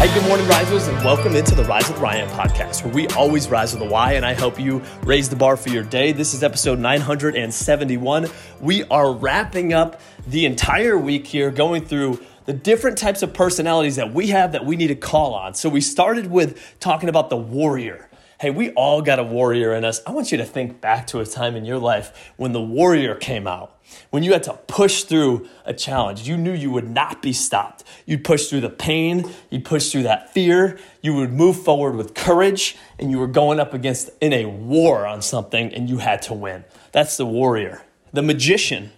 Hey, good morning, Risers, and welcome into the Rise with Ryan podcast, where we always rise with a Y, and I help you raise the bar for your day. This is episode 971. We are wrapping up the entire week here, going through the different types of personalities that we have that we need to call on. So we started with talking about the warrior. Hey, we all got a warrior in us. I want you to think back to a time in your life when the warrior came out, when you had to push through a challenge. You knew you would not be stopped. You'd push through the pain, you'd push through that fear, you would move forward with courage, and you were going up against in a war on something and you had to win. That's the warrior. The magician.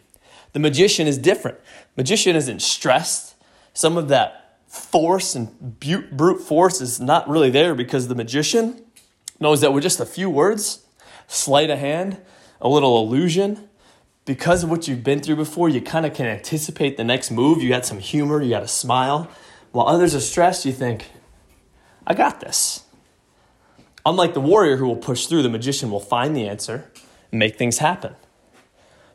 The magician is different. Magician isn't stressed. Some of that force and brute force is not really there because the magician knows that with just a few words, sleight of hand, a little illusion, because of what you've been through before, you kind of can anticipate the next move. You got some humor, you got a smile. While others are stressed, you think, I got this. Unlike the warrior who will push through, the magician will find the answer and make things happen.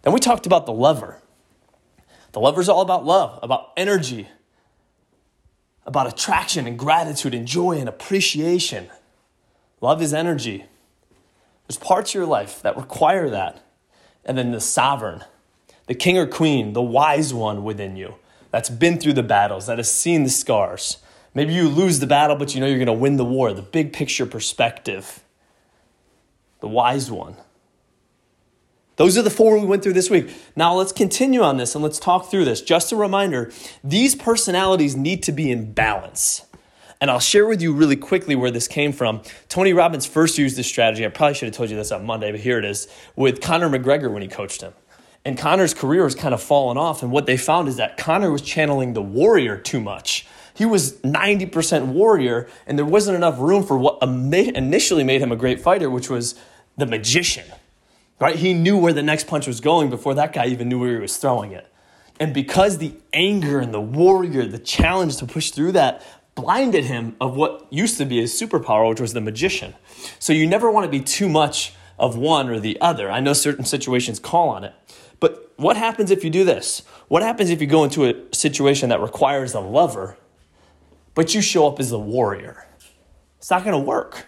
Then we talked about the lover. The lover is all about love, about energy, about attraction and gratitude and joy and appreciation. Love is energy. There's parts of your life that require that. And then the sovereign, the king or queen, the wise one within you that's been through the battles, that has seen the scars. Maybe you lose the battle, but you know you're going to win the war. The big picture perspective. The wise one. Those are the four we went through this week. Now let's continue on this and let's talk through this. Just a reminder these personalities need to be in balance. And I'll share with you really quickly where this came from. Tony Robbins first used this strategy. I probably should have told you this on Monday, but here it is with Conor McGregor when he coached him. And Conor's career was kind of fallen off. And what they found is that Conor was channeling the warrior too much. He was 90% warrior, and there wasn't enough room for what initially made him a great fighter, which was the magician. Right? He knew where the next punch was going before that guy even knew where he was throwing it. And because the anger and the warrior, the challenge to push through that blinded him of what used to be his superpower, which was the magician. So you never want to be too much of one or the other. I know certain situations call on it. But what happens if you do this? What happens if you go into a situation that requires a lover, but you show up as a warrior? It's not going to work.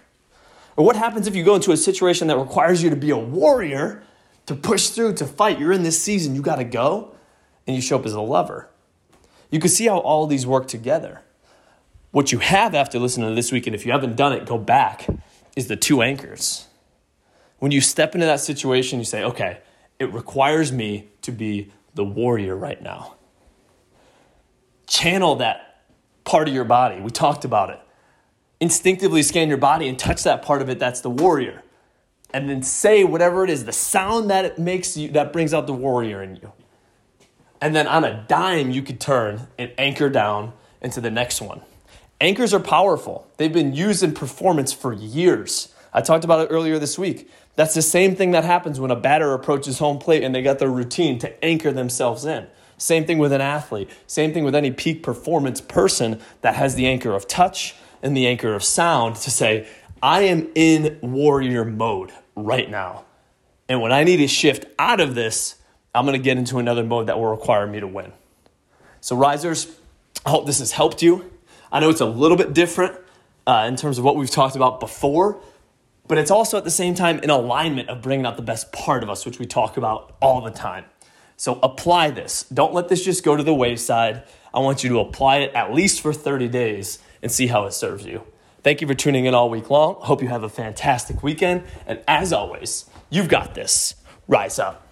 Or what happens if you go into a situation that requires you to be a warrior, to push through, to fight? You're in this season, you got to go, and you show up as a lover. You can see how all these work together. What you have after listening to this week, and if you haven't done it, go back, is the two anchors. When you step into that situation, you say, okay, it requires me to be the warrior right now. Channel that part of your body. We talked about it. Instinctively scan your body and touch that part of it that's the warrior. And then say whatever it is, the sound that it makes you that brings out the warrior in you. And then on a dime, you could turn and anchor down into the next one. Anchors are powerful. They've been used in performance for years. I talked about it earlier this week. That's the same thing that happens when a batter approaches home plate and they got their routine to anchor themselves in. Same thing with an athlete. Same thing with any peak performance person that has the anchor of touch and the anchor of sound to say, I am in warrior mode right now. And when I need to shift out of this, I'm going to get into another mode that will require me to win. So, risers, I hope this has helped you. I know it's a little bit different uh, in terms of what we've talked about before, but it's also at the same time an alignment of bringing out the best part of us, which we talk about all the time. So apply this. Don't let this just go to the wayside. I want you to apply it at least for 30 days and see how it serves you. Thank you for tuning in all week long. Hope you have a fantastic weekend. And as always, you've got this. Rise up.